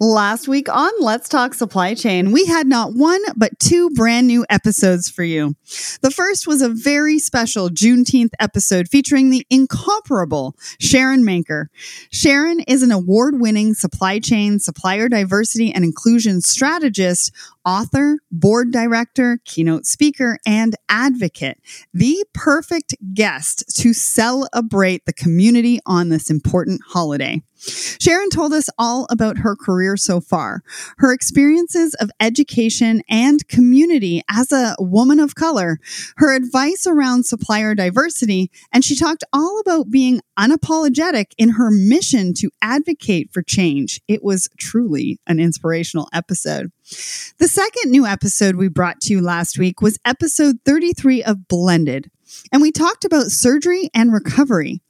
Last week on Let's Talk Supply Chain, we had not one, but two brand new episodes for you. The first was a very special Juneteenth episode featuring the incomparable Sharon Manker. Sharon is an award winning supply chain, supplier diversity, and inclusion strategist, author, board director, keynote speaker, and advocate. The perfect guest to celebrate the community on this important holiday. Sharon told us all about her career so far, her experiences of education and community as a woman of color, her advice around supplier diversity, and she talked all about being unapologetic in her mission to advocate for change. It was truly an inspirational episode. The second new episode we brought to you last week was episode 33 of Blended, and we talked about surgery and recovery.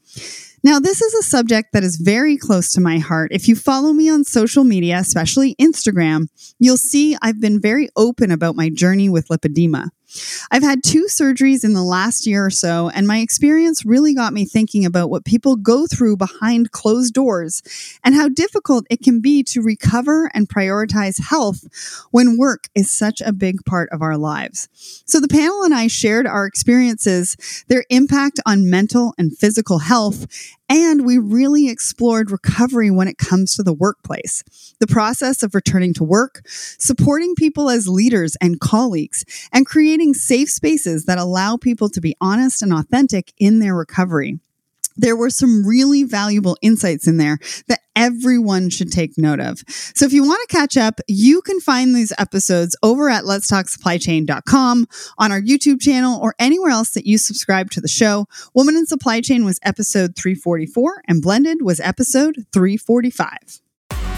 Now, this is a subject that is very close to my heart. If you follow me on social media, especially Instagram, you'll see I've been very open about my journey with lipedema. I've had two surgeries in the last year or so, and my experience really got me thinking about what people go through behind closed doors and how difficult it can be to recover and prioritize health when work is such a big part of our lives. So, the panel and I shared our experiences, their impact on mental and physical health, and we really explored recovery when it comes to the workplace, the process of returning to work, supporting people as leaders and colleagues, and creating safe spaces that allow people to be honest and authentic in their recovery. There were some really valuable insights in there that everyone should take note of. So if you want to catch up, you can find these episodes over at let's talk supplychain.com on our YouTube channel or anywhere else that you subscribe to the show. Woman in Supply Chain was episode 344 and Blended was episode 345.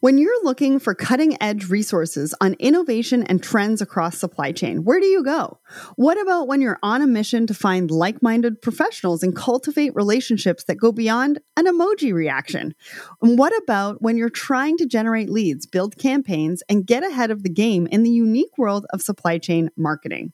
When you're looking for cutting edge resources on innovation and trends across supply chain, where do you go? What about when you're on a mission to find like minded professionals and cultivate relationships that go beyond an emoji reaction? And what about when you're trying to generate leads, build campaigns, and get ahead of the game in the unique world of supply chain marketing?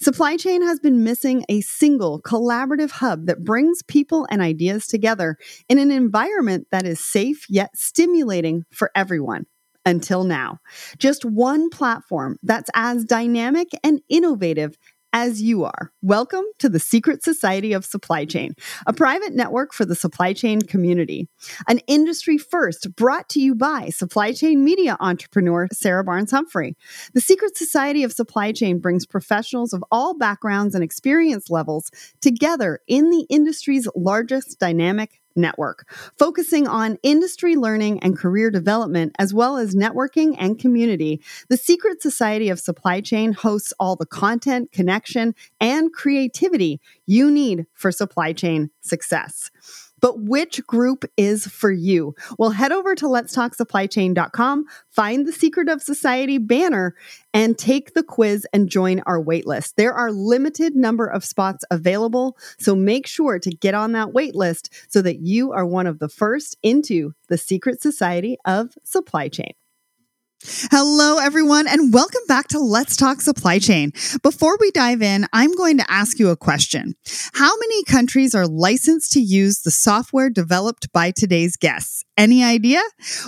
Supply chain has been missing a single collaborative hub that brings people and ideas together in an environment that is safe yet stimulating for everyone. Until now, just one platform that's as dynamic and innovative as you are. Welcome to the Secret Society of Supply Chain, a private network for the supply chain community. An industry first brought to you by supply chain media entrepreneur Sarah Barnes Humphrey. The Secret Society of Supply Chain brings professionals of all backgrounds and experience levels together in the industry's largest dynamic Network, focusing on industry learning and career development, as well as networking and community. The Secret Society of Supply Chain hosts all the content, connection, and creativity you need for supply chain success. But which group is for you? Well, head over to letstalksupplychain.com, find the Secret of Society banner, and take the quiz and join our waitlist. There are limited number of spots available, so make sure to get on that waitlist so that you are one of the first into the Secret Society of Supply Chain. Hello, everyone, and welcome back to Let's Talk Supply Chain. Before we dive in, I'm going to ask you a question. How many countries are licensed to use the software developed by today's guests? Any idea?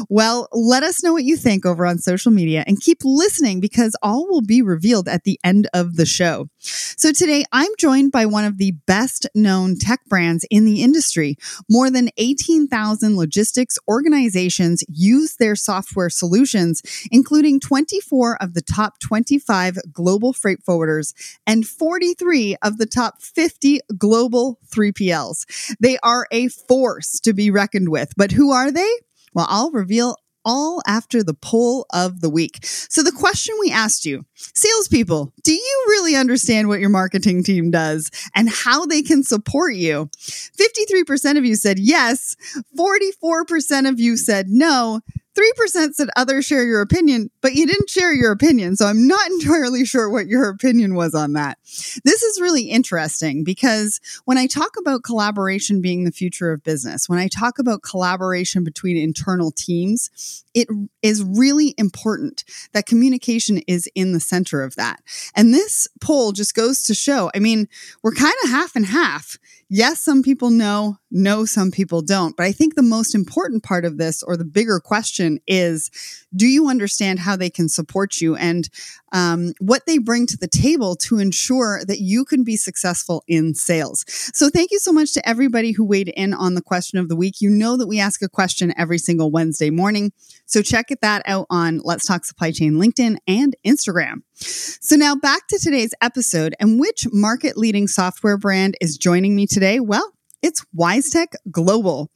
Well, let us know what you think over on social media and keep listening because all will be revealed at the end of the show. So today I'm joined by one of the best known tech brands in the industry. More than 18,000 logistics organizations use their software solutions, including 24 of the top 25 global freight forwarders and 43 of the top 50 global 3PLs. They are a force to be reckoned with, but who are they? Well, I'll reveal all after the poll of the week. So, the question we asked you salespeople, do you really understand what your marketing team does and how they can support you? 53% of you said yes, 44% of you said no. 3% said others share your opinion, but you didn't share your opinion. So I'm not entirely sure what your opinion was on that. This is really interesting because when I talk about collaboration being the future of business, when I talk about collaboration between internal teams, it is really important that communication is in the center of that. And this poll just goes to show I mean, we're kind of half and half yes, some people know, no, some people don't. But I think the most important part of this, or the bigger question, is do you understand how they can support you and um, what they bring to the table to ensure that you can be successful in sales? So, thank you so much to everybody who weighed in on the question of the week. You know that we ask a question every single Wednesday morning. So, check it that out on Let's Talk Supply Chain LinkedIn and Instagram. So, now back to today's episode and which market leading software brand is joining me today? Well, it's WiseTech Global.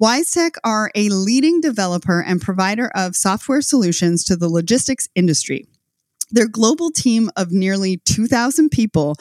WiseTech are a leading developer and provider of software solutions to the logistics industry. Their global team of nearly 2,000 people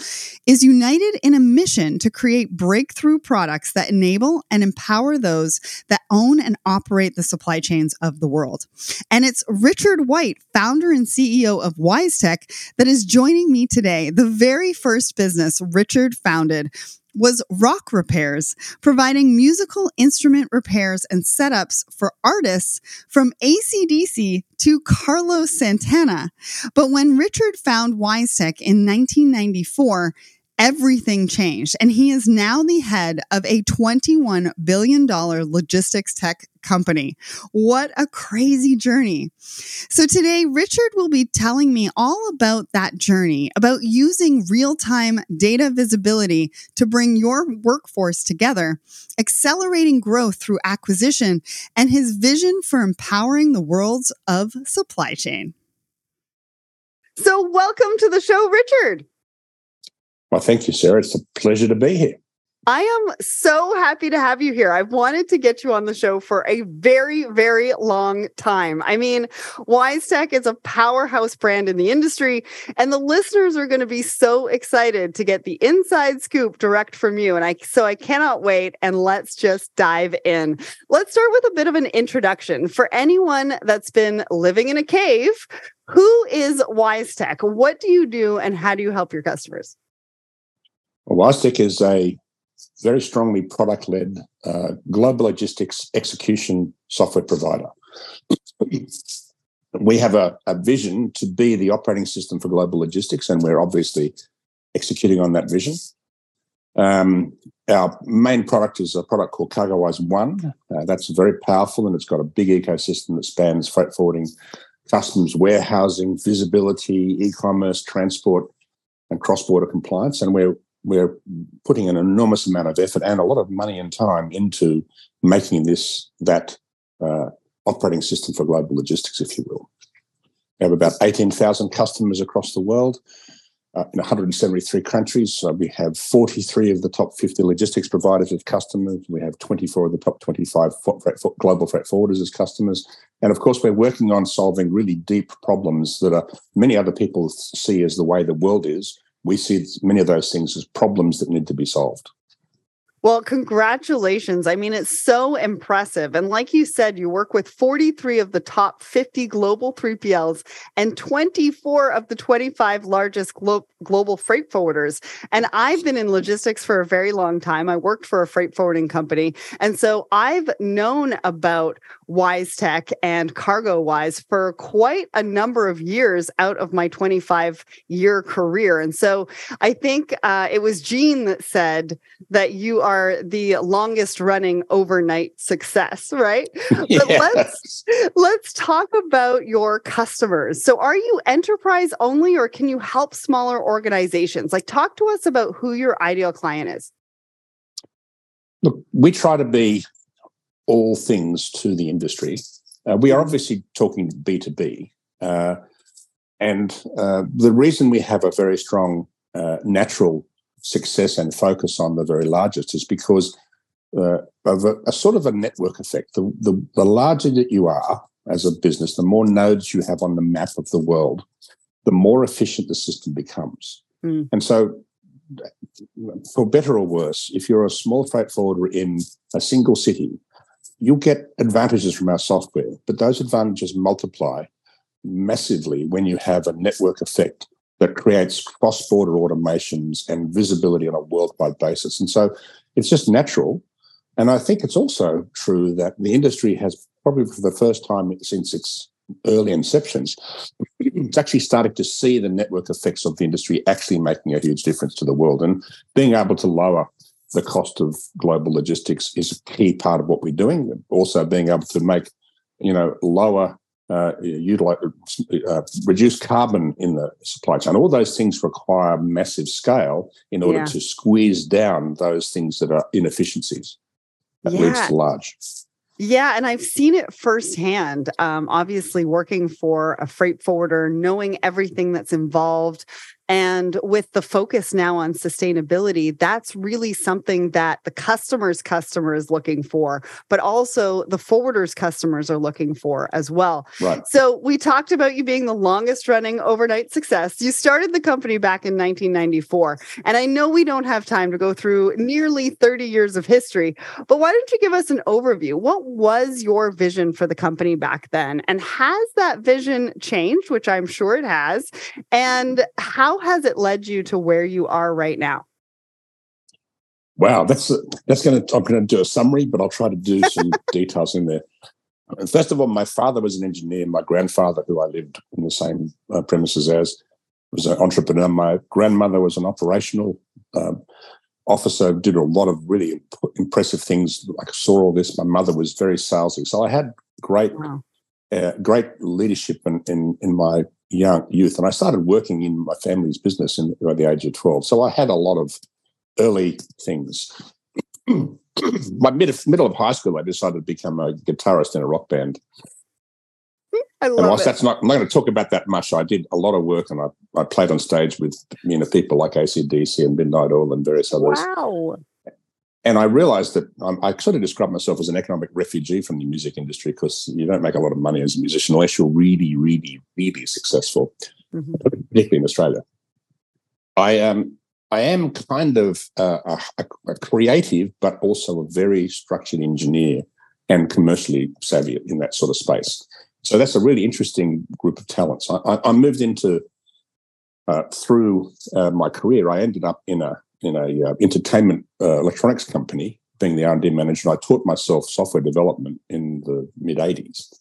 is united in a mission to create breakthrough products that enable and empower those that own and operate the supply chains of the world. And it's Richard White, founder and CEO of WiseTech, that is joining me today. The very first business Richard founded was Rock Repairs, providing musical instrument repairs and setups for artists from ACDC to Carlos Santana. But when Richard found WiseTech in 1994, everything changed. And he is now the head of a $21 billion logistics tech company. What a crazy journey. So, today, Richard will be telling me all about that journey, about using real time data visibility to bring your workforce together, accelerating growth through acquisition, and his vision for empowering the worlds of supply chain. So, welcome to the show, Richard. Well, thank you, Sarah. It's a pleasure to be here. I am so happy to have you here. I've wanted to get you on the show for a very, very long time. I mean, WiseTech is a powerhouse brand in the industry, and the listeners are going to be so excited to get the inside scoop direct from you. And I so I cannot wait. And let's just dive in. Let's start with a bit of an introduction for anyone that's been living in a cave. Who is WiseTech? What do you do, and how do you help your customers? WiseTech is a very strongly product led uh, global logistics execution software provider. we have a, a, vision to be the operating system for global logistics, and we're obviously executing on that vision. Um, our main product is a product called CargoWise One. Uh, that's very powerful and it's got a big ecosystem that spans freight forwarding, customs, warehousing, visibility, e commerce, transport, and cross border compliance. And we're we're putting an enormous amount of effort and a lot of money and time into making this that uh, operating system for global logistics, if you will. We have about 18,000 customers across the world uh, in 173 countries. So we have 43 of the top 50 logistics providers as customers. We have 24 of the top 25 freight, global freight forwarders as customers. And of course, we're working on solving really deep problems that are, many other people see as the way the world is we see many of those things as problems that need to be solved. Well, congratulations. I mean, it's so impressive. And like you said, you work with 43 of the top 50 global 3PLs and 24 of the 25 largest glo- global freight forwarders. And I've been in logistics for a very long time. I worked for a freight forwarding company. And so I've known about WiseTech and CargoWise for quite a number of years out of my 25 year career. And so I think uh, it was Jean that said that you are the longest running overnight success, right? Yeah. But let's let's talk about your customers. So are you enterprise only or can you help smaller organizations? Like talk to us about who your ideal client is. Look, we try to be all things to the industry. Uh, we are mm-hmm. obviously talking B2B. Uh, and uh, the reason we have a very strong uh, natural success and focus on the very largest is because uh, of a, a, sort of a network effect. The, the, the larger that you are as a business, the more nodes you have on the map of the world, the more efficient the system becomes. Mm. And so, for better or worse, if you're a small freight forwarder in a single city, you'll get advantages from our software, but those advantages multiply massively when you have a network effect that creates cross border automations and visibility on a worldwide basis. And so it's just natural. And I think it's also true that the industry has probably for the first time since its early inceptions, it's actually starting to see the network effects of the industry actually making a huge difference to the world. And being able to lower the cost of global logistics is a key part of what we're doing. Also, being able to make, you know, lower, uh, utilize, uh, reduce carbon in the supply chain. All those things require massive scale in order yeah. to squeeze down those things that are inefficiencies. That yeah. leads to large. Yeah, and I've seen it firsthand. Um, obviously, working for a freight forwarder, knowing everything that's involved, and with the focus now on sustainability, that's really something that the customer's customer is looking for, but also the forwarder's customers are looking for as well. Right. So we talked about you being the longest running overnight success. You started the company back in 1994. And I know we don't have time to go through nearly 30 years of history, but why don't you give us an overview? What was your vision for the company back then? And has that vision changed, which I'm sure it has? And how has it led you to where you are right now? Wow, that's that's going to. I'm going to do a summary, but I'll try to do some details in there. First of all, my father was an engineer. My grandfather, who I lived in the same uh, premises as, was an entrepreneur. My grandmother was an operational um, officer, did a lot of really imp- impressive things. I saw all this. My mother was very salesy, so I had great, wow. uh, great leadership in, in in my young youth, and I started working in my family's business in, at the age of twelve. So I had a lot of early things. my mid, middle of high school, I decided to become a guitarist in a rock band. I love and whilst it. that's not, I'm not going to talk about that much. I did a lot of work, and I, I played on stage with you know people like ACDC and Midnight Oil and various others. Wow! And I realized that um, I sort of describe myself as an economic refugee from the music industry because you don't make a lot of money as a musician unless you're really, really, really successful, mm-hmm. particularly in Australia. I am. I am kind of a, a, creative, but also a very structured engineer and commercially savvy in that sort of space. So that's a really interesting group of talents. I, I moved into uh, through uh, my career. I ended up in a in a uh, entertainment uh, electronics company, being the R&D manager, and I taught myself software development in the mid 80s.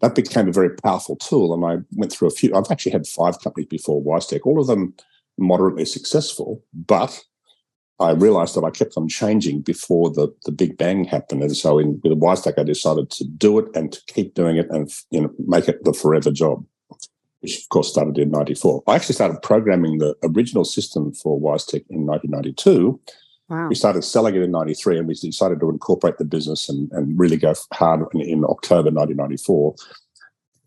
That became a very powerful tool, and I went through a few. I've actually had five companies before WiseTech, all of them moderately successful, but I realized that I kept on changing before the, the big bang happened. And so in with WiseTech, I decided to do it and to keep doing it and you know make it the forever job which of course started in 94. I actually started programming the original system for WiseTech in 1992. Wow. We started selling it in 93 and we decided to incorporate the business and, and really go hard in, in October 1994.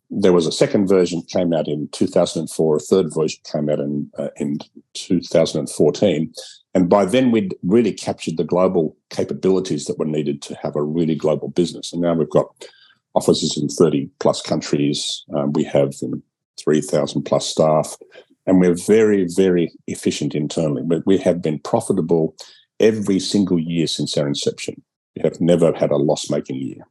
There was a second version came out in 2004, a third version came out in, uh, in 2014. And by then, we'd really captured the global capabilities that were needed to have a really global business. And now we've got offices in 30 plus countries. Um, we have 3,000 plus staff, and we're very, very efficient internally. But we have been profitable every single year since our inception. We have never had a loss making year.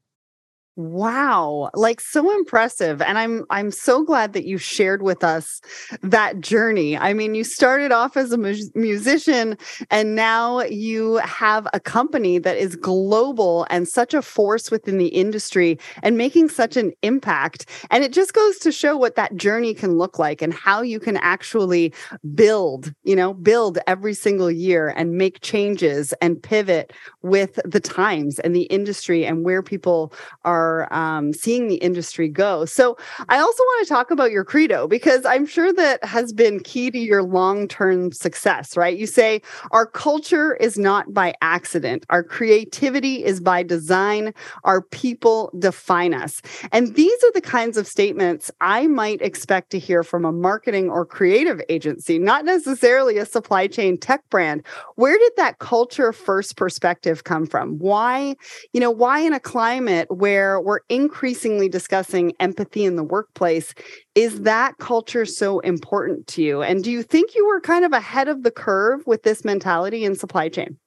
Wow, like so impressive. And I'm I'm so glad that you shared with us that journey. I mean, you started off as a mu- musician and now you have a company that is global and such a force within the industry and making such an impact. And it just goes to show what that journey can look like and how you can actually build, you know, build every single year and make changes and pivot with the times and the industry and where people are um, seeing the industry go. So I also want to talk about your credo because I'm sure that has been key to your long term success, right? You say, Our culture is not by accident, our creativity is by design, our people define us. And these are the kinds of statements I might expect to hear from a marketing or creative agency, not necessarily a supply chain tech brand. Where did that culture first perspective come from? Why, you know, why in a climate where we're increasingly discussing empathy in the workplace. Is that culture so important to you? And do you think you were kind of ahead of the curve with this mentality in supply chain?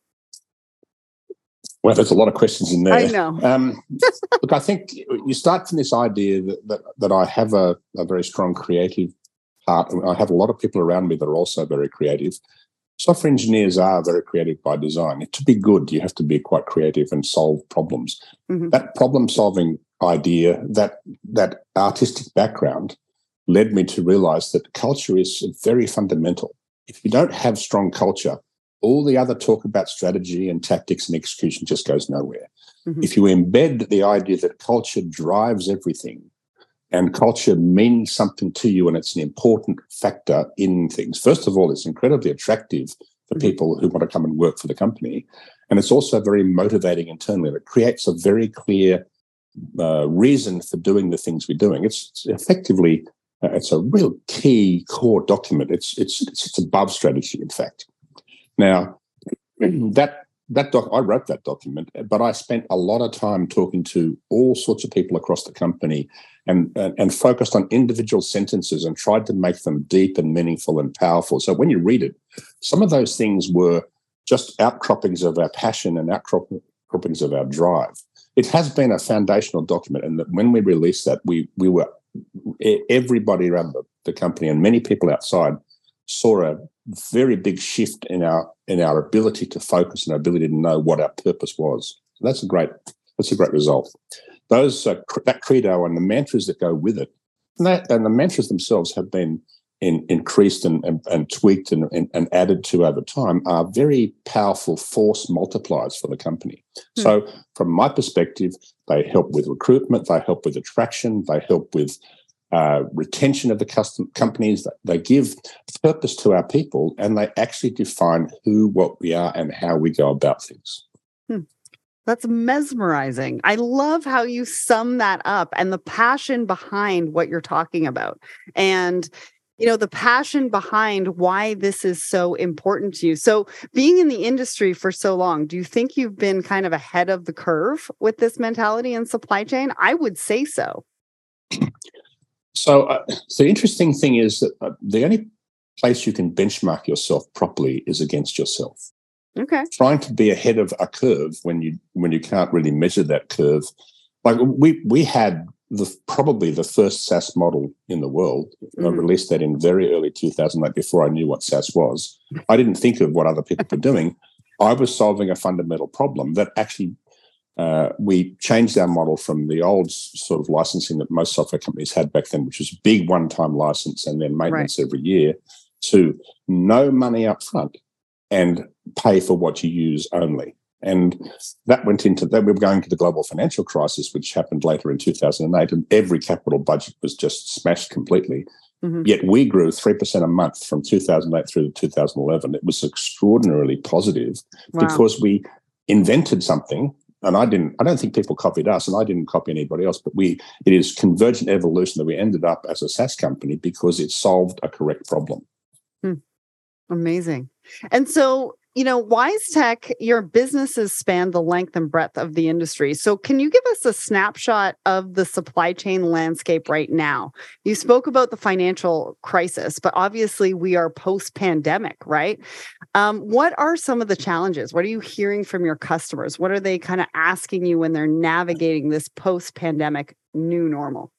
Well, there's a lot of questions in there. I know. Um, look, I think you start from this idea that that, that I have a, a very strong creative part. I have a lot of people around me that are also very creative. Software engineers are very creative by design. To be good, you have to be quite creative and solve problems. Mm-hmm. That problem solving idea, that that artistic background, led me to realize that culture is very fundamental. If you don't have strong culture, all the other talk about strategy and tactics and execution just goes nowhere. Mm-hmm. If you embed the idea that culture drives everything and culture means something to you and it's an important factor in things, first of all, it's incredibly attractive for mm-hmm. people who want to come and work for the company. And it's also very motivating internally. It creates a very clear uh, reason for doing the things we're doing. It's, it's effectively uh, it's a real key core document. It's, it's it's it's above strategy, in fact. Now, that that doc, I wrote that document, but I spent a lot of time talking to all sorts of people across the company, and, and and focused on individual sentences and tried to make them deep and meaningful and powerful. So when you read it, some of those things were just outcroppings of our passion and outcroppings of our drive. It has been a foundational document, and when we released that, we we were everybody around the, the company and many people outside saw a very big shift in our in our ability to focus and our ability to know what our purpose was. So that's a great that's a great result. Those uh, that credo and the mantras that go with it, and, that, and the mantras themselves have been in, increased and, and, and tweaked and, and, and, added to over time are very powerful force multipliers for the company. Hmm. So, from my perspective, they help with recruitment, they help with attraction, they help with uh, retention of the custom companies. They give purpose to our people, and they actually define who, what we are, and how we go about things. Hmm. That's mesmerizing. I love how you sum that up and the passion behind what you're talking about. And you know the passion behind why this is so important to you so being in the industry for so long do you think you've been kind of ahead of the curve with this mentality in supply chain i would say so so uh, the interesting thing is that uh, the only place you can benchmark yourself properly is against yourself. Okay. Trying to be ahead of a curve when you when you can't really measure that curve. Like we we had the probably the first SaaS model in the world. Mm-hmm. I released that in very early 2008 before I knew what SaaS was. I didn't think of what other people were doing. I was solving a fundamental problem that actually uh, we changed our model from the old sort of licensing that most software companies had back then, which was a big one-time license and then maintenance right. every year, to no money up front and pay for what you use only. And that went into that. We were going to the global financial crisis, which happened later in 2008, and every capital budget was just smashed completely. Mm-hmm. Yet we grew 3% a month from 2008 through to 2011. It was extraordinarily positive wow. because we invented something and I didn't. I don't think people copied us, and I didn't copy anybody else. But we, it is convergent evolution that we ended up as a SaaS company because it solved a correct problem. Hmm. Amazing. And so, you know, WiseTech, your businesses span the length and breadth of the industry. So, can you give us a snapshot of the supply chain landscape right now? You spoke about the financial crisis, but obviously we are post pandemic, right? Um, what are some of the challenges? What are you hearing from your customers? What are they kind of asking you when they're navigating this post pandemic new normal?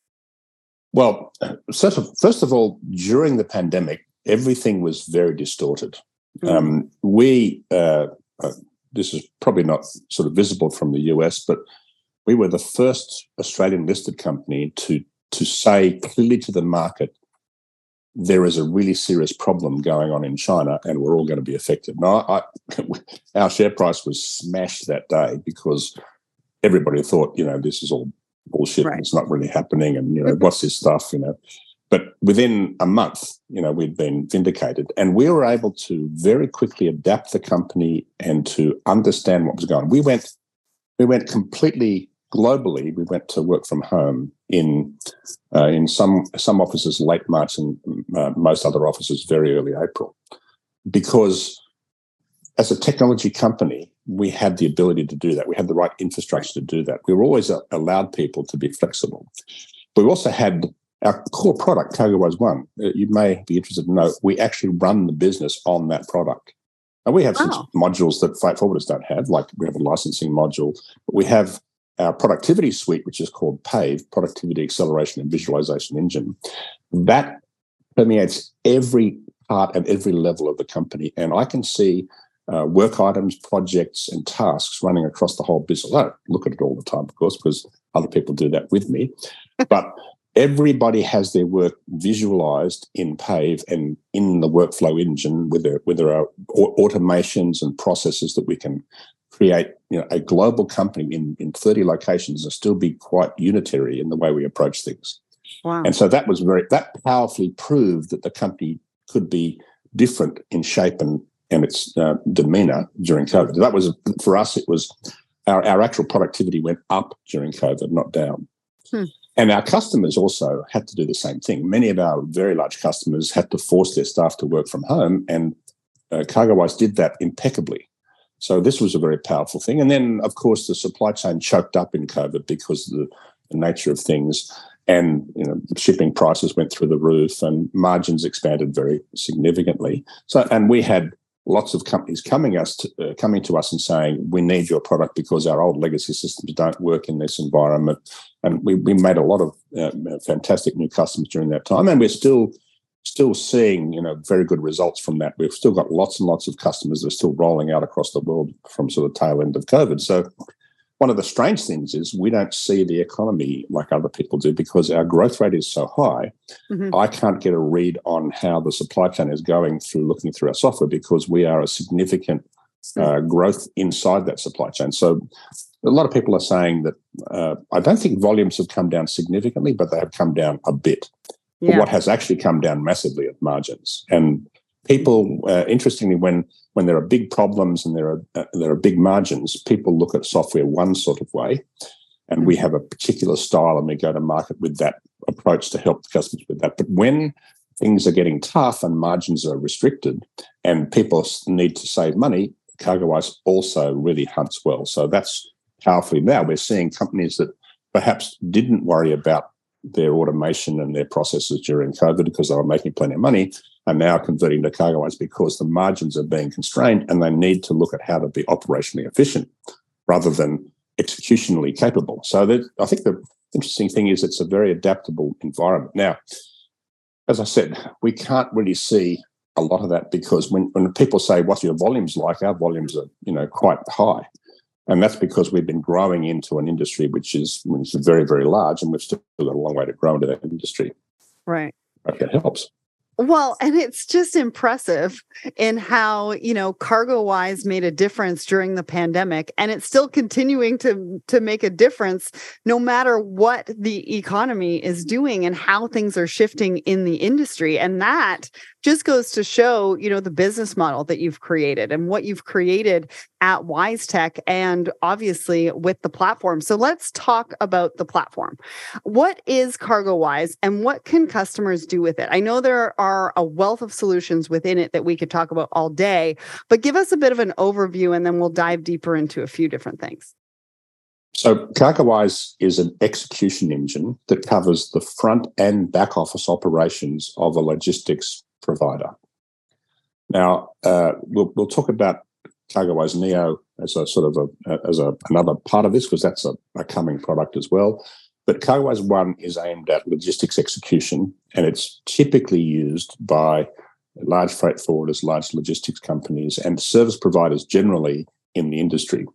Well, first of all, during the pandemic, everything was very distorted. Mm. Um, we, uh, uh, this is probably not sort of visible from the US, but we were the first Australian listed company to to say clearly to the market there is a really serious problem going on in China, and we're all going to be affected. Now, I, our share price was smashed that day because everybody thought, you know, this is all bullshit. Right. It's not really happening, and you know, what's this stuff? You know, but within a month, you know, we'd been vindicated and we were able to very quickly adapt the company and to understand what was going on. We went, we went completely globally. We went to work from home in uh, in some some offices late March and uh, most other offices very early April, because as a technology company, we had the ability to do that. We had the right infrastructure to do that. We were always allowed people to be flexible. We also had our core product, CargoWise One, uh, you may be interested to know, we actually run the business on that product. And we have some oh. modules that freight forwarders don't have, like we have a licensing module, but we have our productivity suite, which is called PAVE, Productivity Acceleration and Visualization Engine. That permeates every part and every level of the company. And I can see uh, work items, projects, and tasks running across the whole business. I don't look at it all the time, of course, because other people do that with me. but everybody has their work visualized in Pave and in the workflow engine, where there, where there are automations and processes that we can create you know, a global company in, in 30 locations and still be quite unitary in the way we approach things. Wow. And so that was very, that powerfully proved that the company could be different in shape and, and its uh, demeanor during COVID. That was, for us, it was our, our actual productivity went up during COVID, not down. Hmm. And our customers also had to do the same thing. Many of our very large customers had to force their staff to work from home, and uh, CargoWise did that impeccably. So this was a very powerful thing. And then, of course, the supply chain choked up in COVID because of the, the nature of things, and you know, shipping prices went through the roof, and margins expanded very significantly. So, and we had lots of companies coming us to, uh, coming to us and saying we need your product because our old legacy systems don't work in this environment. And we, we made a lot of uh, fantastic new customers during that time. And we're still still seeing you know very good results from that. We've still got lots and lots of customers that are still rolling out across the world from sort of tail end of covid. So one of the strange things is we don't see the economy like other people do because our growth rate is so high. Mm-hmm. I can't get a read on how the supply chain is going through looking through our software because we are a significant uh, growth inside that supply chain. So a lot of people are saying that uh, I don't think volumes have come down significantly, but they have come down a bit. Yeah. But what has actually come down massively at margins. And people, uh, interestingly, when when there are big problems and there are uh, there are big margins, people look at software one sort of way, and we have a particular style, and we go to market with that approach to help the customers with that. But when things are getting tough and margins are restricted, and people need to save money, CargoWise also really hunts well. So that's powerfully now we're seeing companies that perhaps didn't worry about their automation and their processes during COVID because they were making plenty of money are now converting to cargo ones because the margins are being constrained and they need to look at how to be operationally efficient rather than executionally capable. So that, I think the interesting thing is it's a very adaptable environment. Now, as I said, we can't really see a lot of that because when, when people say, what's your volumes like? Our volumes are, you know, quite high. And that's because we've been growing into an industry which is, which is very, very large, and we've still got a long way to grow into that industry. Right. that helps. Well, and it's just impressive in how, you know, CargoWise made a difference during the pandemic and it's still continuing to to make a difference no matter what the economy is doing and how things are shifting in the industry. And that just goes to show, you know, the business model that you've created and what you've created at WiseTech and obviously with the platform. So let's talk about the platform. What is CargoWise and what can customers do with it? I know there are a wealth of solutions within it that we could talk about all day, but give us a bit of an overview and then we'll dive deeper into a few different things. So CargoWise is an execution engine that covers the front and back office operations of a logistics provider. Now, uh, we'll, we'll talk about CargoWise Neo as a sort of a, as a, another part of this because that's a, a coming product as well. But CargoWise One is aimed at logistics execution, and it's typically used by large freight forwarders, large logistics companies, and service providers generally in the industry.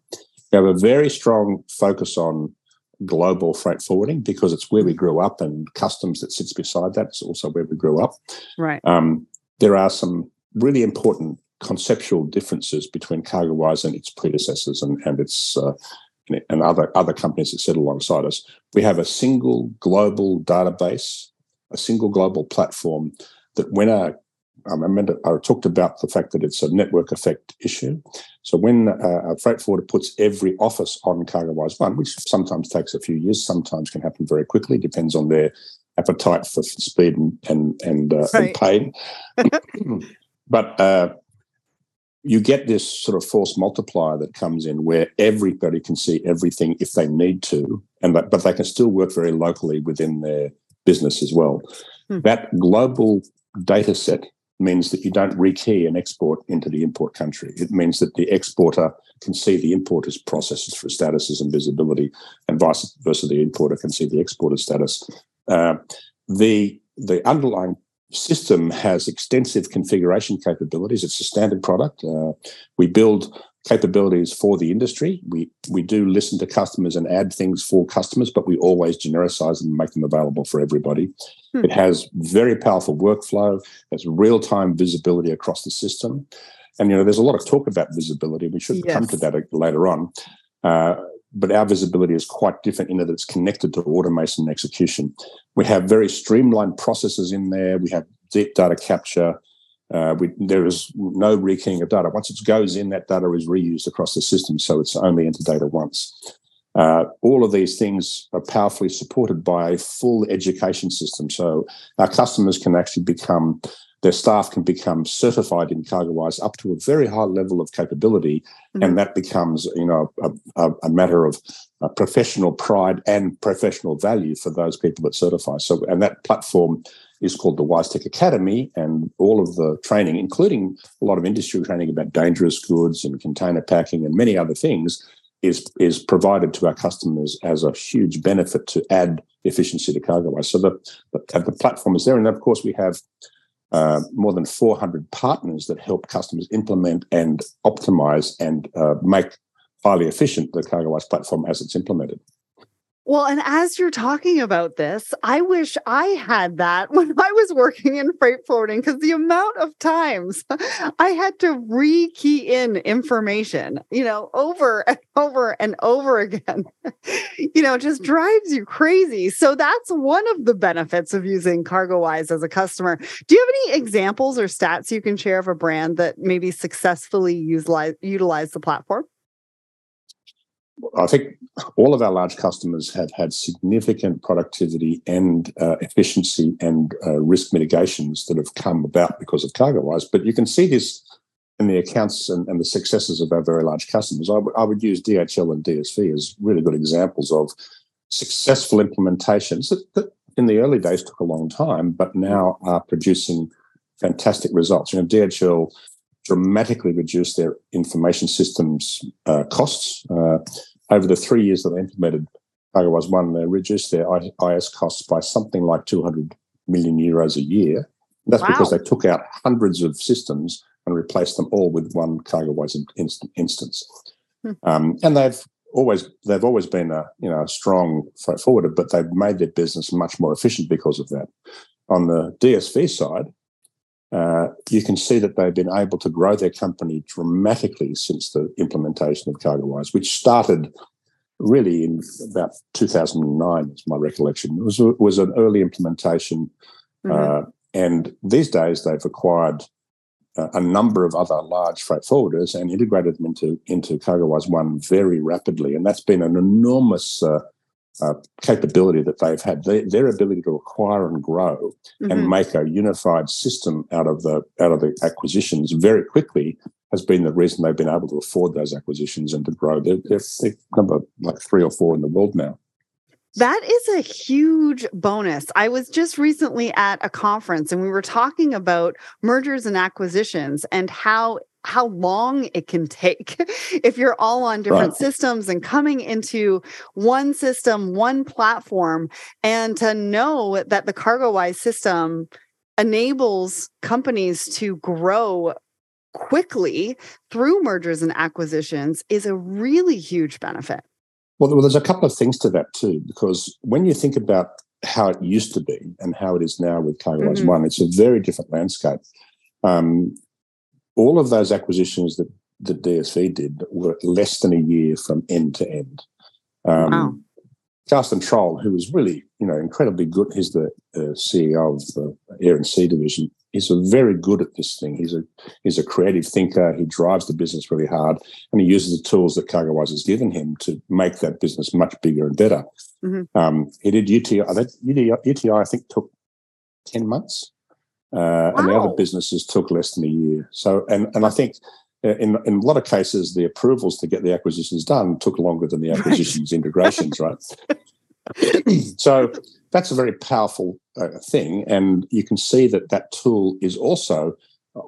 We have a very strong focus on global freight forwarding because it's where we grew up and customs that sits beside that is also where we grew up. Right. Um, there are some really important conceptual differences between CargoWise and its predecessors and, and its uh, and other other companies that sit alongside us. We have a single global database, a single global platform that when a I remember I talked about the fact that it's a network effect issue. So when a freight forwarder puts every office on CargoWise One, which sometimes takes a few years, sometimes can happen very quickly, depends on their appetite for speed and and and, uh, right. and pain. but uh, you get this sort of force multiplier that comes in where everybody can see everything if they need to, and that, but they can still work very locally within their business as well. Hmm. That global data set means that you don't rekey an export into the import country. It means that the exporter can see the importer's processes for statuses and visibility, and vice versa, the importer can see the exporter's status. Uh, the the underlying system has extensive configuration capabilities. It's a standard product. Uh, we build capabilities for the industry. We we do listen to customers and add things for customers, but we always genericize and make them available for everybody. Hmm. It has very powerful workflow. Has real time visibility across the system, and you know there's a lot of talk about visibility. We should yes. come to that later on. Uh, but our visibility is quite different in that it's connected to automation and execution. We have very streamlined processes in there. We have deep data capture. Uh, we, there is no rekeying of data. Once it goes in, that data is reused across the system, so it's only entered data once. Uh, all of these things are powerfully supported by a full education system. So our customers can actually become, their staff can become certified in CargoWise up to a very high level of capability, mm-hmm. and that becomes, you know, a, a, matter of uh, professional pride and professional value for those people that certify. So, and that platform is called the WiseTech Academy, and all of the training, including a lot of industry training about dangerous goods and container packing and many other things, is is provided to our customers as a huge benefit to add efficiency to CargoWise. So the, the, the platform is there, and of course we have uh, more than 400 partners that help customers implement and optimize and uh, make highly efficient the CargoWise platform as it's implemented. Well, and as you're talking about this, I wish I had that when I was working in freight forwarding because the amount of times I had to re key in information, you know, over and over and over again, you know, just drives you crazy. So that's one of the benefits of using CargoWise as a customer. Do you have any examples or stats you can share of a brand that maybe successfully utilize, utilize the platform? I think all of our large customers have had significant productivity and uh, efficiency and uh, risk mitigations that have come about because of CargoWise. But you can see this in the accounts and, and the successes of our very large customers. I, w- I would use DHL and DSV as really good examples of successful implementations that, that in the early days took a long time, but now are producing fantastic results. You know, DHL dramatically reduced their information systems uh, costs. Uh, over the three years that they implemented CargoWise One, they reduced their IS costs by something like 200 million euros a year. That's wow. because they took out hundreds of systems and replaced them all with one CargoWise inst- instance. Hmm. Um, and they've always they've always been a you know a strong freight forwarder, but they've made their business much more efficient because of that. On the DSV side, uh, you can see that they've been able to grow their company dramatically since the implementation of CargoWise, which started really in about 2009, is my recollection. It was, was an early implementation. Mm-hmm. Uh, and these days, they've acquired uh, a number of other large freight forwarders and integrated them into, into CargoWise One very rapidly. And that's been an enormous uh, capability that they've had, their, their, ability to acquire and grow mm-hmm. and make a unified system out of the out of the acquisitions very quickly has been the reason they've been able to afford those acquisitions and to grow. They're, they're, they're number like three or four in the world now. That is a huge bonus. I was just recently at a conference and we were talking about mergers and acquisitions and how how long it can take if you're all on different right. systems and coming into one system, one platform, and to know that the CargoWise system enables companies to grow quickly through mergers and acquisitions is a really huge benefit. Well, there's a couple of things to that too, because when you think about how it used to be and how it is now with CargoWise mm-hmm. One, it's a very different landscape. Um, all of those acquisitions that the DSV did were less than a year from end to end. Um, wow. Carsten Trolle, who was really, you know, incredibly good, he's the uh, CEO of the Air and Sea division. He's a very good at this thing. He's a he's a creative thinker. He drives the business really hard, and he uses the tools that CargoWise has given him to make that business much bigger and better. Mm-hmm. Um, he did UTI. UTI, UTI, I think, took ten months wow. and the other businesses took less than a year. So, and and I think uh, in in a lot of cases, the approvals to get the acquisitions done took longer than the acquisitions right. integrations, right? so that's a very powerful uh, thing, and you can see that that tool is also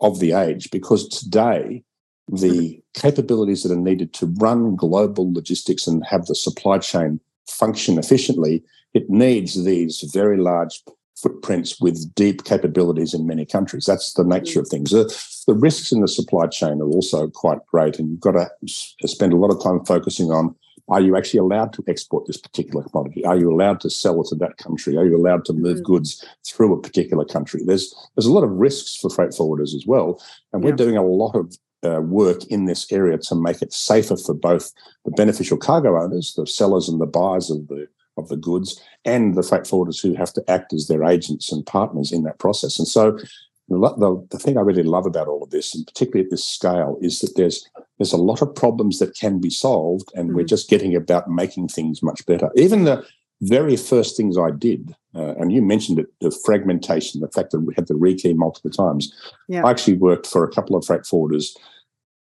of the age because today the capabilities that are needed to run global logistics and have the supply chain function efficiently, it needs these very large footprints with deep capabilities in many countries. That's the nature of things. The, the risks in the supply chain are also quite great, and you've got to spend a lot of time focusing on are you actually allowed to export this particular commodity? Are you allowed to sell it to that country? Are you allowed to move mm-hmm. goods through a particular country? There's there's a lot of risks for freight forwarders as well, and we're doing a lot of uh, work in this area to make it safer for both the beneficial cargo owners, the sellers and the buyers of the of the goods, and the freight forwarders who have to act as their agents and partners in that process. And so, the, the, the thing I really love about all of this, and particularly at this scale, is that there's there's a lot of problems that can be solved, and mm-hmm. we're just getting about making things much better. Even the very first things I did, uh, and you mentioned it, the fragmentation, the fact that we had to rekey multiple times. Yeah. I actually worked for a couple of freight forwarders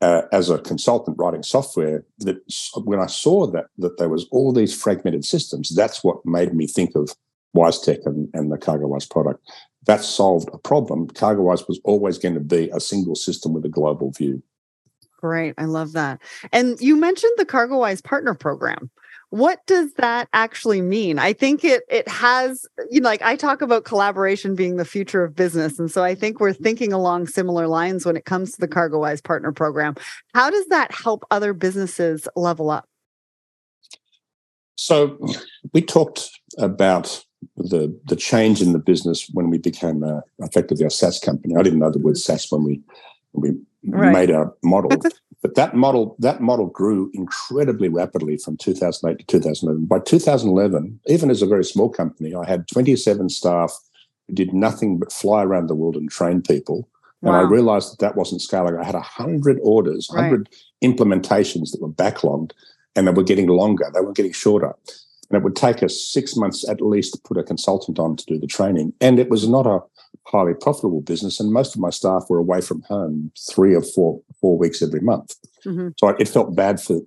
uh, as a consultant writing software that when I saw that that there was all these fragmented systems, that's what made me think of WiseTech and, and the CargoWise product. That solved a problem. CargoWise was always going to be a single system with a global view. Great. I love that. And you mentioned the CargoWise partner program what does that actually mean i think it it has you know like i talk about collaboration being the future of business and so i think we're thinking along similar lines when it comes to the cargowise partner program how does that help other businesses level up so we talked about the the change in the business when we became a, effectively a SaaS company. I didn't know the word mm-hmm. SaaS when we when we right. made our model. But that model that model grew incredibly rapidly from 2008 to 2011. By 2011, even as a very small company, I had 27 staff who did nothing but fly around the world and train people. Wow. And I realized that that wasn't scaling. I had 100 orders, 100 right. implementations that were backlogged and they were getting longer. They were getting shorter. And it would take us six months at least to put a consultant on to do the training. And it was not a highly profitable business, and most of my staff were away from home three or four four weeks every month. Mm-hmm. So it felt bad for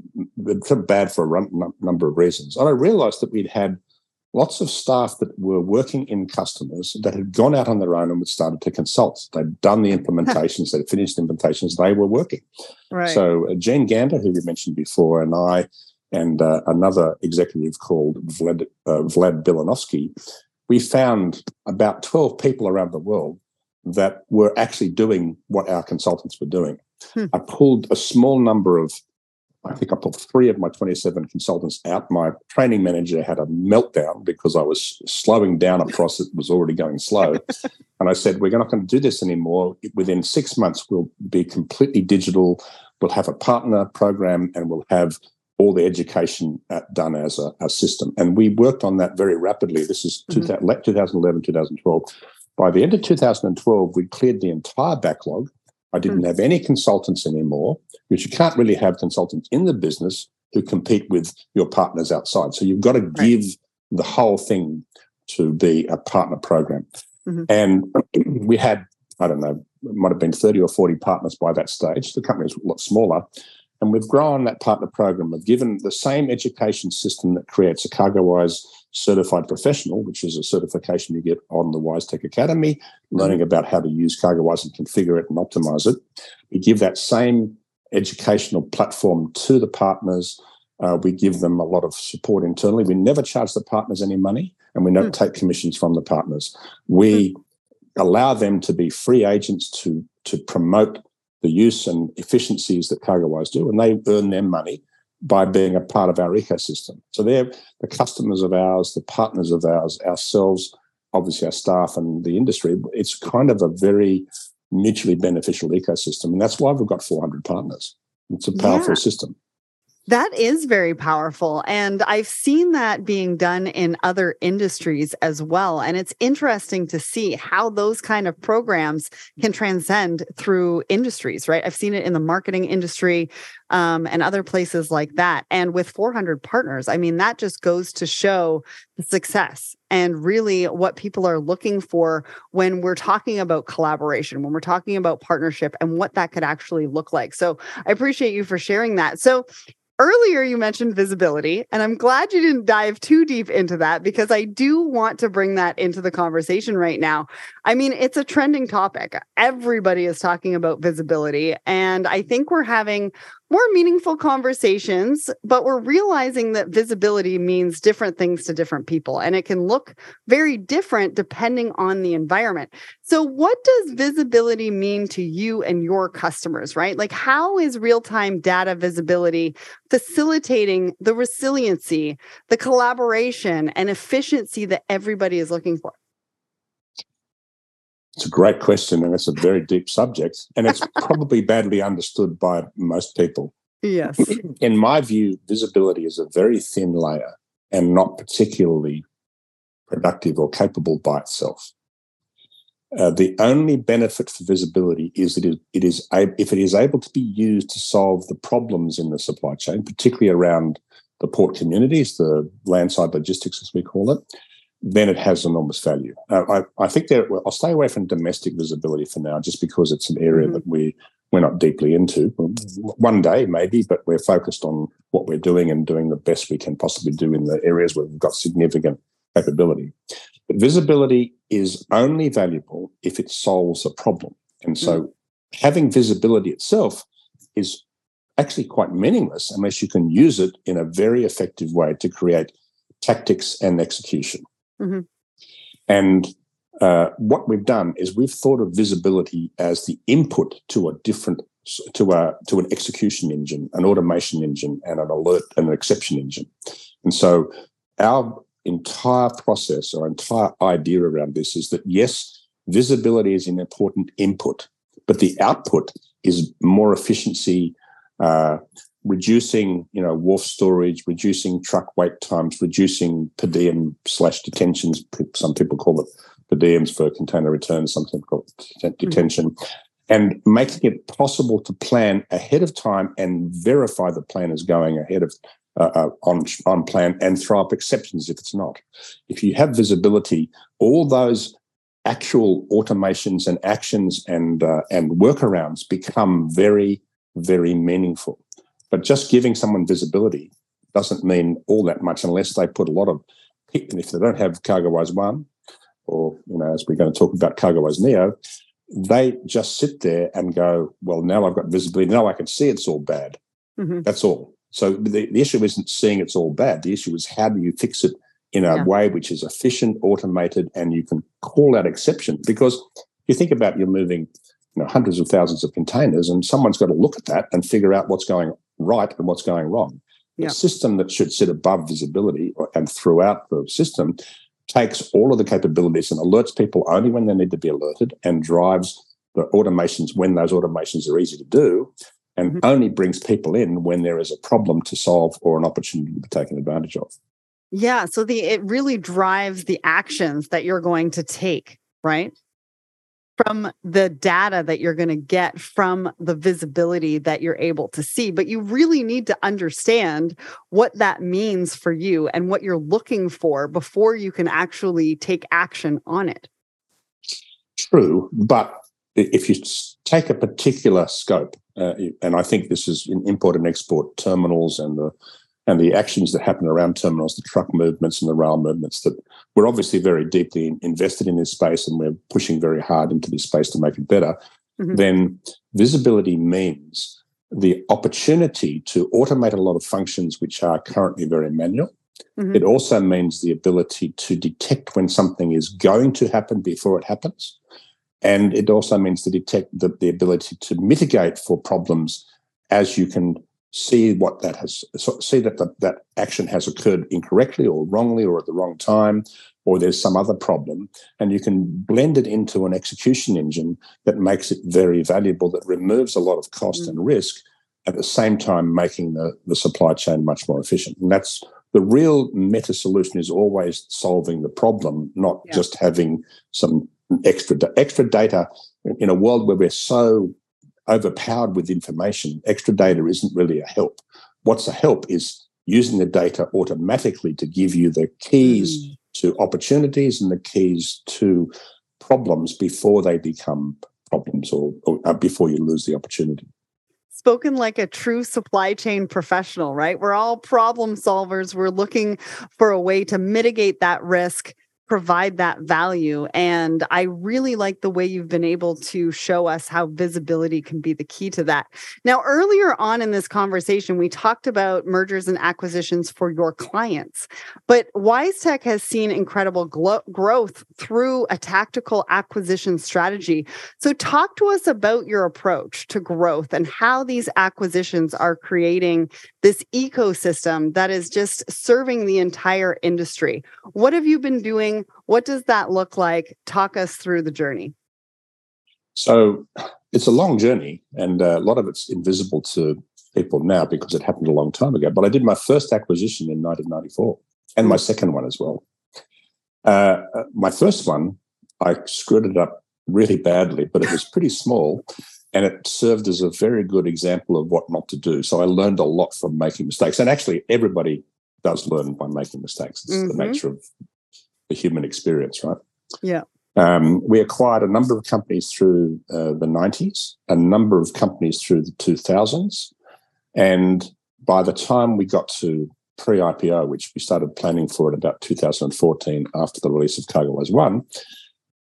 it felt bad for a run, number of reasons. And I realised that we'd had lots of staff that were working in customers that had gone out on their own and had started to consult. They'd done the implementations, they'd finished the implementations, they were working. Right. So uh, Jane Gander, who you mentioned before, and I and uh, another executive called Vlad, uh, Vlad Bilanovsky we found about 12 people around the world that were actually doing what our consultants were doing. Hmm. I pulled a small number of, I think I pulled three of my 27 consultants out. My training manager had a meltdown because I was slowing down a process that was already going slow. and I said, We're not going to do this anymore. Within six months, we'll be completely digital. We'll have a partner program and we'll have all the education done as a, a, system. And we worked on that very rapidly. This is mm-hmm. 2011, 2012. By the end of 2012, we cleared the entire backlog. I didn't mm-hmm. have any consultants anymore, because you can't really have consultants in the business who compete with your partners outside. So you've got to give the whole thing to be a partner program. Mm-hmm. And we had, I don't know, it might have been 30 or 40 partners by that stage. The company was a lot smaller. And we've grown that partner program. We've given the same education system that creates a CargoWise certified professional, which is a certification you get on the WiseTech Academy, learning mm-hmm. about how to use CargoWise and configure it and optimize it. We give that same educational platform to the partners. Uh, we give them a lot of support internally. We never charge the partners any money, and we don't mm. take commissions from the partners. We mm. allow them to be free agents to to promote the use and efficiencies that CargoWise do, and they earn their money by being a part of our ecosystem. So they're the customers of ours, the partners of ours, ourselves, obviously our staff and the industry. It's kind of a very mutually beneficial ecosystem, and that's why we've got 400 partners. It's a powerful yeah. system. That is very powerful. And I've seen that being done in other industries as well. And it's interesting to see how those kind of programs can transcend through industries, right? I've seen it in the marketing industry um, and other places like that. And with 400 partners, I mean, that just goes to show the success and really what people are looking for when we're talking about collaboration, when we're talking about partnership and what that could actually look like. So I appreciate you for sharing that. So earlier you mentioned visibility, and I'm glad you didn't dive too deep into that because I do want to bring that into the conversation right now. I mean, it's a trending topic. Everybody is talking about visibility, and I think we're having more meaningful conversations, but we're realizing that visibility means different things to different people and it can look very different depending on the environment. So, what does visibility mean to you and your customers, right? Like, how is real time data visibility facilitating the resiliency, the collaboration, and efficiency that everybody is looking for? It's a great question, and it's a very deep subject, and it's probably badly understood by most people. Yes. In my view, visibility is a very thin layer and not particularly productive or capable by itself. Uh, the only benefit for visibility is that it is if it is able to be used to solve the problems in the supply chain, particularly around the port communities, the landside logistics, as we call it, then it has enormous value. Uh, I, I, think that well, I'll stay away from domestic visibility for now, just because it's an area mm-hmm. that we we're not deeply into. One day, maybe, but we're focused on what we're doing and doing the best we can possibly do in the areas where we've got significant capability. But visibility is only valuable if it solves a problem, and so mm-hmm. having visibility itself is actually quite meaningless unless you can use it in a very effective way to create tactics and execution. Mm-hmm. And uh, what we've done is we've thought of visibility as the input to a different to a to an execution engine, an automation engine, and an alert and an exception engine. And so our entire process, our entire idea around this is that yes, visibility is an important input, but the output is more efficiency, uh, reducing, you know, wharf storage, reducing truck wait times, reducing per diem slash detentions. Some people call it per diems for container returns, some people call it hmm. detention. Mm-hmm. And making it possible to plan ahead of time and verify the plan is going ahead of uh, uh, on on plan and throw up exceptions if it's not. If you have visibility, all those actual automations and actions and uh, and workarounds become very very meaningful. But just giving someone visibility doesn't mean all that much unless they put a lot of, and if they don't have CargoWise One, or you know, as we're going to talk about CargoWise Neo, they just sit there and go, well, now I've got visibility. Now I can see it's all bad. Mm-hmm. That's all. So the, the issue isn't seeing it's all bad. The issue is how do you fix it in a yeah. way which is efficient, automated, and you can call out exception. Because you think about you're moving you know, hundreds of thousands of containers, and someone's got to look at that and figure out what's going right and what's going wrong. Yeah. The system that should sit above visibility and throughout the system takes all of the capabilities and alerts people only when they need to be alerted and drives the automations when those automations are easy to do and mm-hmm. only brings people in when there is a problem to solve or an opportunity to be taken advantage of. Yeah, so the it really drives the actions that you're going to take, right? From the data that you're going to get from the visibility that you're able to see. But you really need to understand what that means for you and what you're looking for before you can actually take action on it. True. But if you take a particular scope, uh, and I think this is in import and export terminals and the and the actions that happen around terminals, the truck movements and the rail movements, that we're obviously very deeply invested in this space and we're pushing very hard into this space to make it better, mm-hmm. then visibility means the opportunity to automate a lot of functions which are currently very manual. Mm-hmm. It also means the ability to detect when something is going to happen before it happens. And it also means to detect the, the ability to mitigate for problems as you can see what that has see that the, that action has occurred incorrectly or wrongly or at the wrong time or there's some other problem and you can blend it into an execution engine that makes it very valuable that removes a lot of cost mm. and risk at the same time making the, the supply chain much more efficient and that's the real meta solution is always solving the problem not yeah. just having some extra extra data in a world where we're so overpowered with information, extra data isn't really a help. What's a help is using the data automatically to give you the keys mm. to opportunities and the keys to problems before they become problems or, or uh, before you lose the opportunity. spoken like a true supply chain professional, right? We're all problem solvers. We're looking for a way to mitigate that risk provide that value. And I really like the way you've been able to show us how visibility can be the key to that. Now, earlier on in this conversation, we talked about mergers and acquisitions for your clients, but WiseTech has seen incredible glo- growth through a tactical acquisition strategy. So, talk to us about your approach to growth and how these acquisitions are creating this ecosystem that is just serving the entire industry. What have you been doing? What does that look like? Talk us through the journey. So it's a long journey, and uh, a lot of it's invisible to people now because it happened a long time ago. But I did my first acquisition in 1994 and my second one as well. Uh, uh, my first one, I screwed it up really badly, but it was pretty small and it served as a very good example of what not to do. So I learned a lot from making mistakes. And actually, everybody does learn by making mistakes. It's mm-hmm. the nature of the human experience, right? Yeah. Um, we acquired a number of companies through uh, the 90s, a number of companies through the 2000s. And by the time we got to pre IPO, which we started planning for in about 2014 after the release of CargoWise One,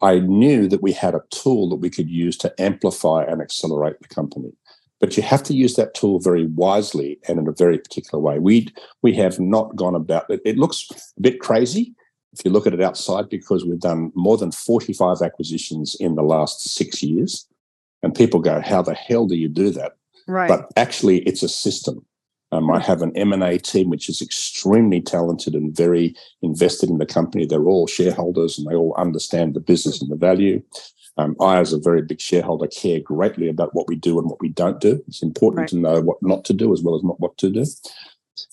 I knew that we had a tool that we could use to amplify and accelerate the company. But you have to use that tool very wisely and in a very particular way. We we have not gone about it. It looks a bit crazy, if you look at it outside, because we've done more than 45 acquisitions in the last six years, and people go, How the hell do you do that? Right. But actually, it's a system. Um, I have an M&A team which is extremely talented and very invested in the company. They're all shareholders and they all understand the business and the value. Um, I, as a very big shareholder, care greatly about what we do and what we don't do. It's important right. to know what not to do as well as not what to do.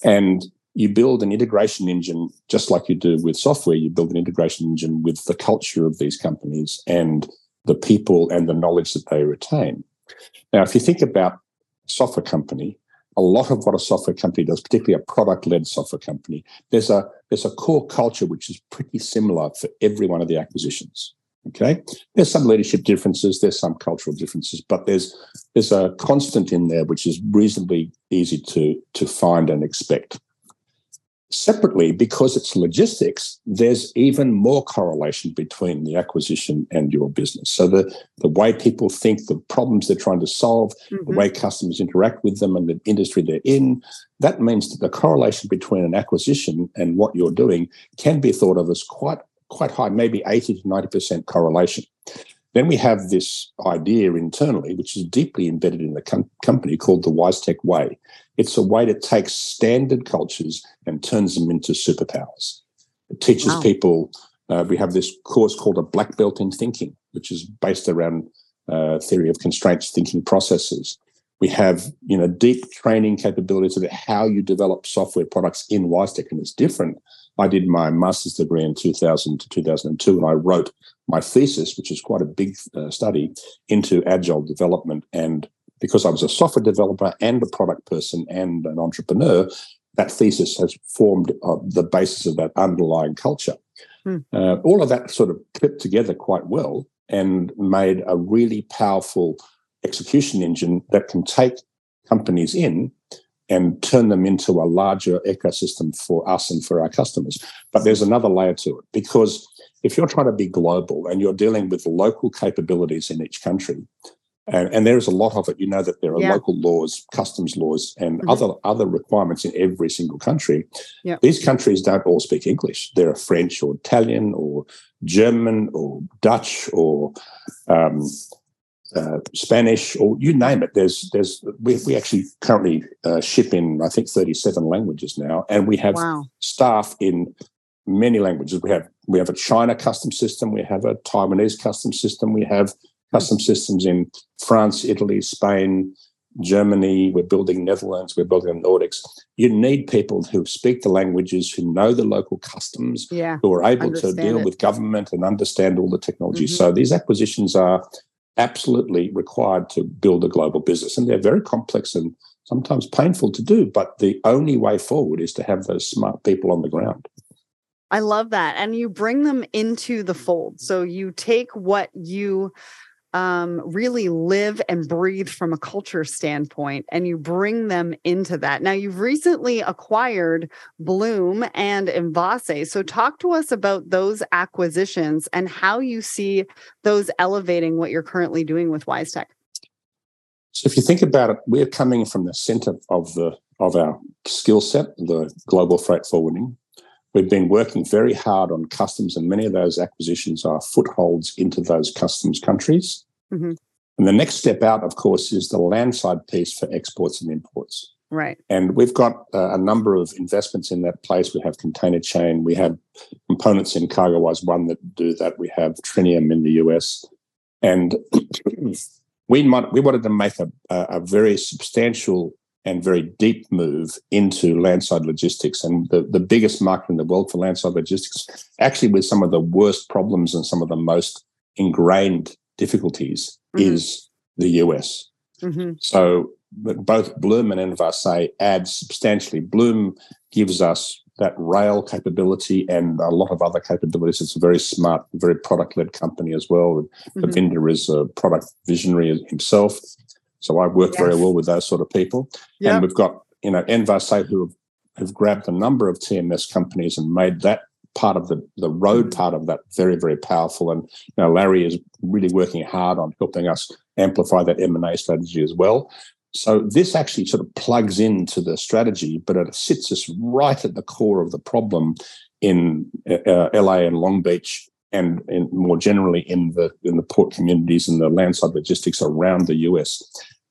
And you build an integration engine just like you do with software you build an integration engine with the culture of these companies and the people and the knowledge that they retain. Now if you think about software company a lot of what a software company does particularly a product-led software company there's a there's a core culture which is pretty similar for every one of the acquisitions okay? There's some leadership differences there's some cultural differences but there's there's a constant in there which is reasonably easy to to find and expect Separately, because it's logistics, there's even more correlation between the acquisition and your business. So the, the way people think, the problems they're trying to solve, mm-hmm. the way customers interact with them and the industry they're in, that means that the correlation between an acquisition and what you're doing can be thought of as quite quite high, maybe 80 to 90% correlation. Then we have this idea internally, which is deeply embedded in the com- company called the WiseTech Way. It's a way that takes standard cultures and turns them into superpowers. It teaches wow. people. Uh, we have this course called a black belt in thinking, which is based around uh, theory of constraints thinking processes. We have you know deep training capabilities of how you develop software products in WiseTech, and it's different I did my master's degree in 2000 to 2002, and I wrote my thesis, which is quite a big uh, study, into agile development. And because I was a software developer and a product person and an entrepreneur, that thesis has formed uh, the basis of that underlying culture. Hmm. Uh, all of that sort of clipped together quite well and made a really powerful execution engine that can take companies in and turn them into a larger ecosystem for us and for our customers. But there's another layer to it because if you're trying to be global and you're dealing with local capabilities in each country, and, and there's a lot of it, you know that there are yeah. local laws, customs laws, and mm-hmm. other other requirements in every single country. Yeah. These countries don't all speak English. There are French or Italian or German or Dutch or um, uh, Spanish, or you name it. There's there's we, we actually currently uh, ship in I think 37 languages now, and we have wow. staff in many languages. We have we have a China custom system, we have a Taiwanese custom system, we have custom systems in France, Italy, Spain, Germany. We're building Netherlands. We're building the Nordics. You need people who speak the languages, who know the local customs, yeah, who are able to deal it. with government and understand all the technology. Mm-hmm. So these acquisitions are absolutely required to build a global business. And they're very complex and sometimes painful to do. But the only way forward is to have those smart people on the ground. I love that. And you bring them into the fold. So you take what you um, really live and breathe from a culture standpoint, and you bring them into that. Now, you've recently acquired Blume and Envase. So, talk to us about those acquisitions and how you see those elevating what you're currently doing with WiseTech. So, if you think about it, we're coming from the center of the of our skill set, the global freight forwarding. We've been working very hard on customs, and many of those acquisitions are footholds into those customs countries. Mm-hmm. And the next step out, of course, is the landside piece for exports and imports. Right. And we've got uh, a number of investments in that place. We have Container Chain. We have components in CargoWise One that do that. We have Trinium in the US. And we, might, we wanted to make a, a very substantial and very deep move into landside logistics. And the, the biggest market in the world for landside logistics, actually with some of the worst problems and some of the most ingrained difficulties, mm-hmm. is the US. Mm-hmm. So both Blume and Envase add substantially. Blume gives us that rail capability and a lot of other capabilities. It's a very smart, very product led company as well. Mm-hmm. The vendor is a product visionary himself. So I work yes. very well with those sort of people. Yep. And we've got, you know, Envase who have, have grabbed a number of TMS companies and made that part of the, the road mm. part of that very, very powerful. And you know, Larry is really working hard on helping us amplify that M&A strategy as well. So this actually sort of plugs into the strategy, but it sits us right at the core of the problem in uh, LA and Long Beach and in, more generally in the in the port communities and the landside logistics around the US.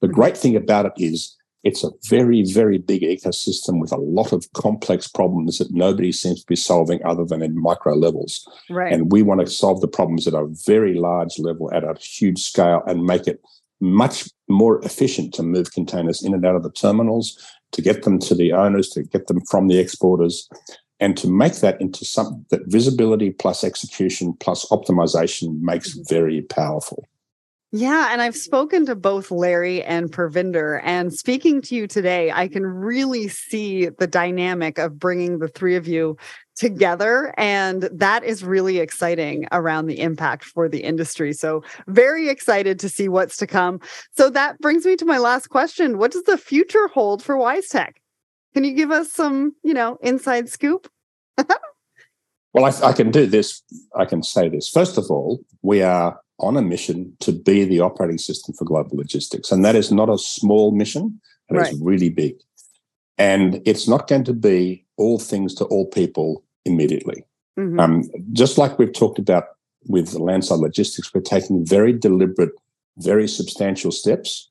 The great thing about it is it's a very, very big ecosystem with a lot of complex problems that nobody seems to be solving other than in micro levels. Right. And we want to solve the problems at a very large level, at a huge scale, and make it much more efficient to move containers in and out of the terminals, to get them to the owners, to get them from the exporters, and to make that into something that visibility plus execution plus optimization makes mm-hmm. very powerful. Yeah, and I've spoken to both Larry and Pervinder, and speaking to you today, I can really see the dynamic of bringing the three of you together, and that is really exciting around the impact for the industry. So, very excited to see what's to come. So that brings me to my last question: What does the future hold for WiseTech? Can you give us some, you know, inside scoop? well, I, I, can do this. I can say this. First of all, we are on a mission to be the operating system for global logistics. And that is not a small mission, it right. is really big. And it's not going to be all things to all people immediately. Mm-hmm. Um, just like we've talked about with landside logistics, we're taking very deliberate, very substantial steps.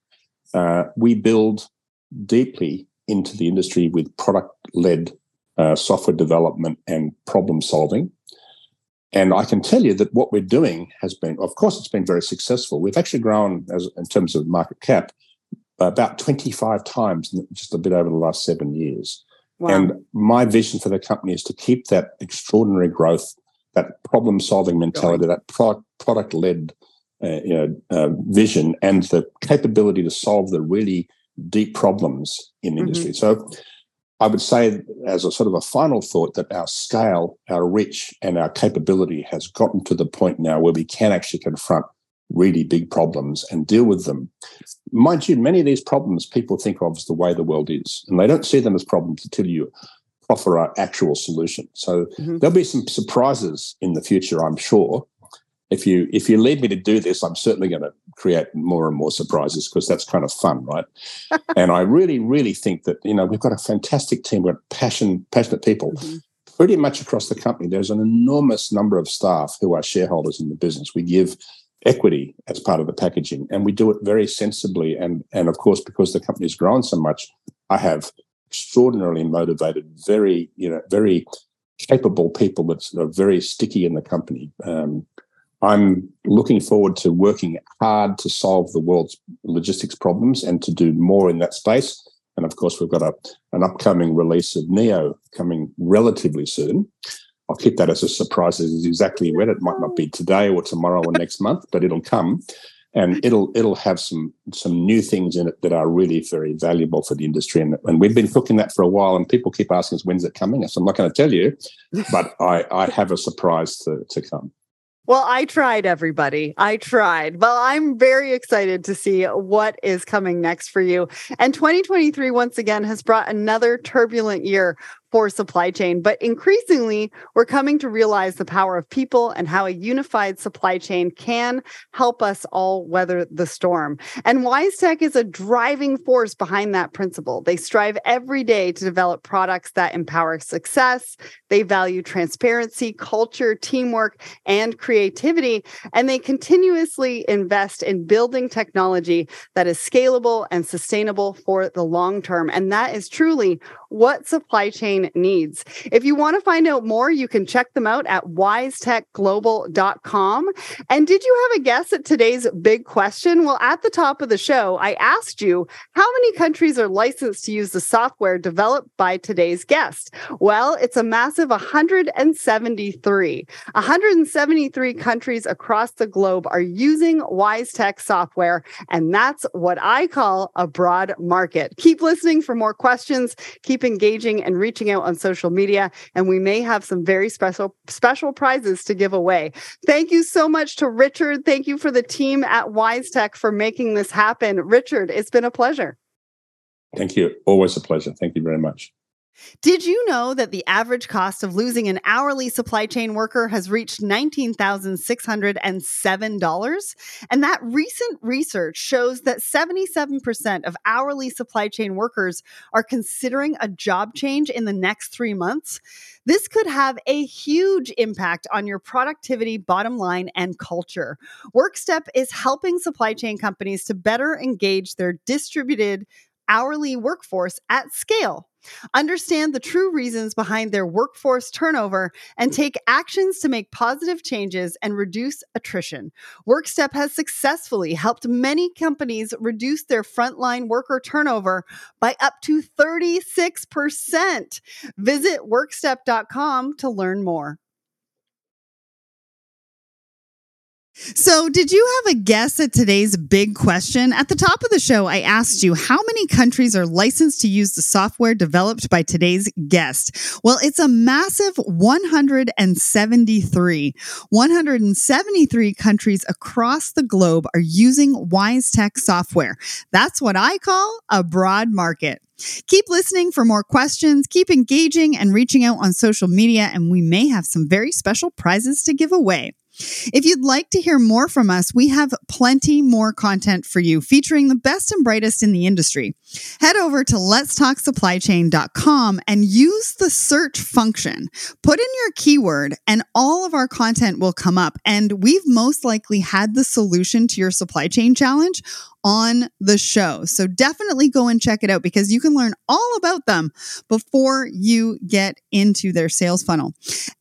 Uh, we build deeply into the industry with product led uh, software development and problem solving. And I can tell you that what we're doing has been, of course, it's been very successful. We've actually grown as in terms of market cap about 25 times just a bit over the last seven years. Wow. And my vision for the company is to keep that extraordinary growth, that problem solving mentality, that product led uh, you know, uh, vision, and the capability to solve the really deep problems in the mm-hmm. industry. So I would say, as a sort of a final thought, that our scale, our reach, and our capability has gotten to the point now where we can actually confront really big problems and deal with them. Mind you, many of these problems people think of as the way the world is, and they don't see them as problems until you offer an actual solution. So mm-hmm. there'll be some surprises in the future, I'm sure, if you if you lead me to do this, I'm certainly going to create more and more surprises because that's kind of fun, right? and I really, really think that you know we've got a fantastic team. We're passion passionate people. Mm-hmm. Pretty much across the company, there's an enormous number of staff who are shareholders in the business. We give equity as part of the packaging, and we do it very sensibly. And and of course, because the company's grown so much, I have extraordinarily motivated, very you know, very capable people that are very sticky in the company. Um, I'm looking forward to working hard to solve the world's logistics problems and to do more in that space. And of course, we've got a, an upcoming release of Neo coming relatively soon. I'll keep that as a surprise as exactly when. It might not be today or tomorrow or next month, but it'll come. And it'll it'll have some some new things in it that are really very valuable for the industry. And, and we've been cooking that for a while, and people keep asking us when's it coming. So I'm not going to tell you, but I, I have a surprise to, to come. Well, I tried, everybody. I tried. Well, I'm very excited to see what is coming next for you. And 2023, once again, has brought another turbulent year for supply chain. But increasingly, we're coming to realize the power of people and how a unified supply chain can help us all weather the storm. And WiseTech is a driving force behind that principle. They strive every day to develop products that empower success. They value transparency, culture, teamwork, and creativity. And they continuously invest in building technology that is scalable and sustainable for the long term. And that is truly what supply chain needs. If you want to find out more, you can check them out at wisetechglobal.com. And did you have a guess at today's big question? Well, at the top of the show, I asked you how many countries are licensed to use the software developed by today's guest? Well, it's a massive 173. 173 countries across the globe are using WiseTech software, and that's what I call a broad market. Keep listening for more questions. Keep keep engaging and reaching out on social media. And we may have some very special, special prizes to give away. Thank you so much to Richard. Thank you for the team at WiseTech for making this happen. Richard, it's been a pleasure. Thank you. Always a pleasure. Thank you very much. Did you know that the average cost of losing an hourly supply chain worker has reached $19,607? And that recent research shows that 77% of hourly supply chain workers are considering a job change in the next three months. This could have a huge impact on your productivity, bottom line, and culture. WorkStep is helping supply chain companies to better engage their distributed hourly workforce at scale. Understand the true reasons behind their workforce turnover and take actions to make positive changes and reduce attrition. WorkStep has successfully helped many companies reduce their frontline worker turnover by up to 36%. Visit workstep.com to learn more. So, did you have a guess at today's big question? At the top of the show, I asked you how many countries are licensed to use the software developed by today's guest. Well, it's a massive 173. 173 countries across the globe are using WiseTech software. That's what I call a broad market. Keep listening for more questions, keep engaging and reaching out on social media, and we may have some very special prizes to give away. If you'd like to hear more from us, we have plenty more content for you featuring the best and brightest in the industry. Head over to letstalksupplychain.com and use the search function. Put in your keyword and all of our content will come up. And we've most likely had the solution to your supply chain challenge on the show. So definitely go and check it out because you can learn all about them before you get into their sales funnel.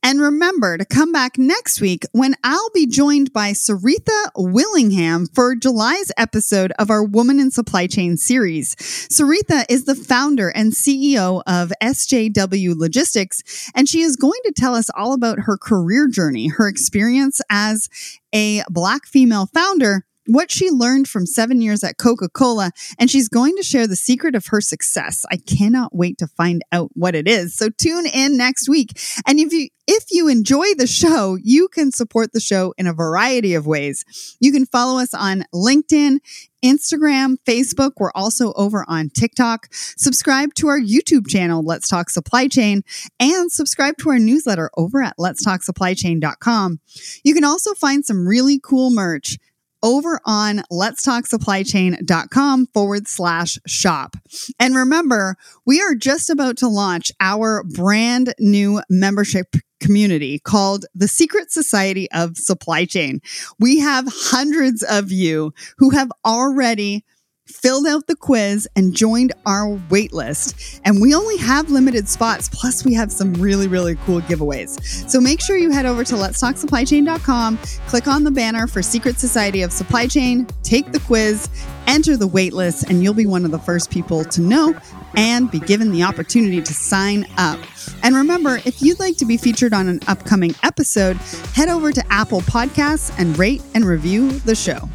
And remember to come back next week when I'll be joined by Saritha Willingham for July's episode of our Woman in Supply Chain series. Saritha is the founder and CEO of SJW Logistics, and she is going to tell us all about her career journey, her experience as a Black female founder what she learned from seven years at Coca Cola, and she's going to share the secret of her success. I cannot wait to find out what it is. So tune in next week. And if you if you enjoy the show, you can support the show in a variety of ways. You can follow us on LinkedIn, Instagram, Facebook. We're also over on TikTok. Subscribe to our YouTube channel, Let's Talk Supply Chain, and subscribe to our newsletter over at letstalksupplychain.com. You can also find some really cool merch over on letstalksupplychain.com forward slash shop. And remember, we are just about to launch our brand new membership community called the Secret Society of Supply Chain. We have hundreds of you who have already filled out the quiz, and joined our waitlist. And we only have limited spots, plus, we have some really, really cool giveaways. So make sure you head over to letstalksupplychain.com, click on the banner for Secret Society of Supply Chain, take the quiz, enter the waitlist, and you'll be one of the first people to know and be given the opportunity to sign up. And remember, if you'd like to be featured on an upcoming episode, head over to Apple Podcasts and rate and review the show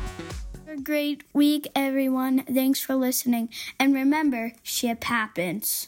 great week, everyone. Thanks for listening. And remember, ship happens.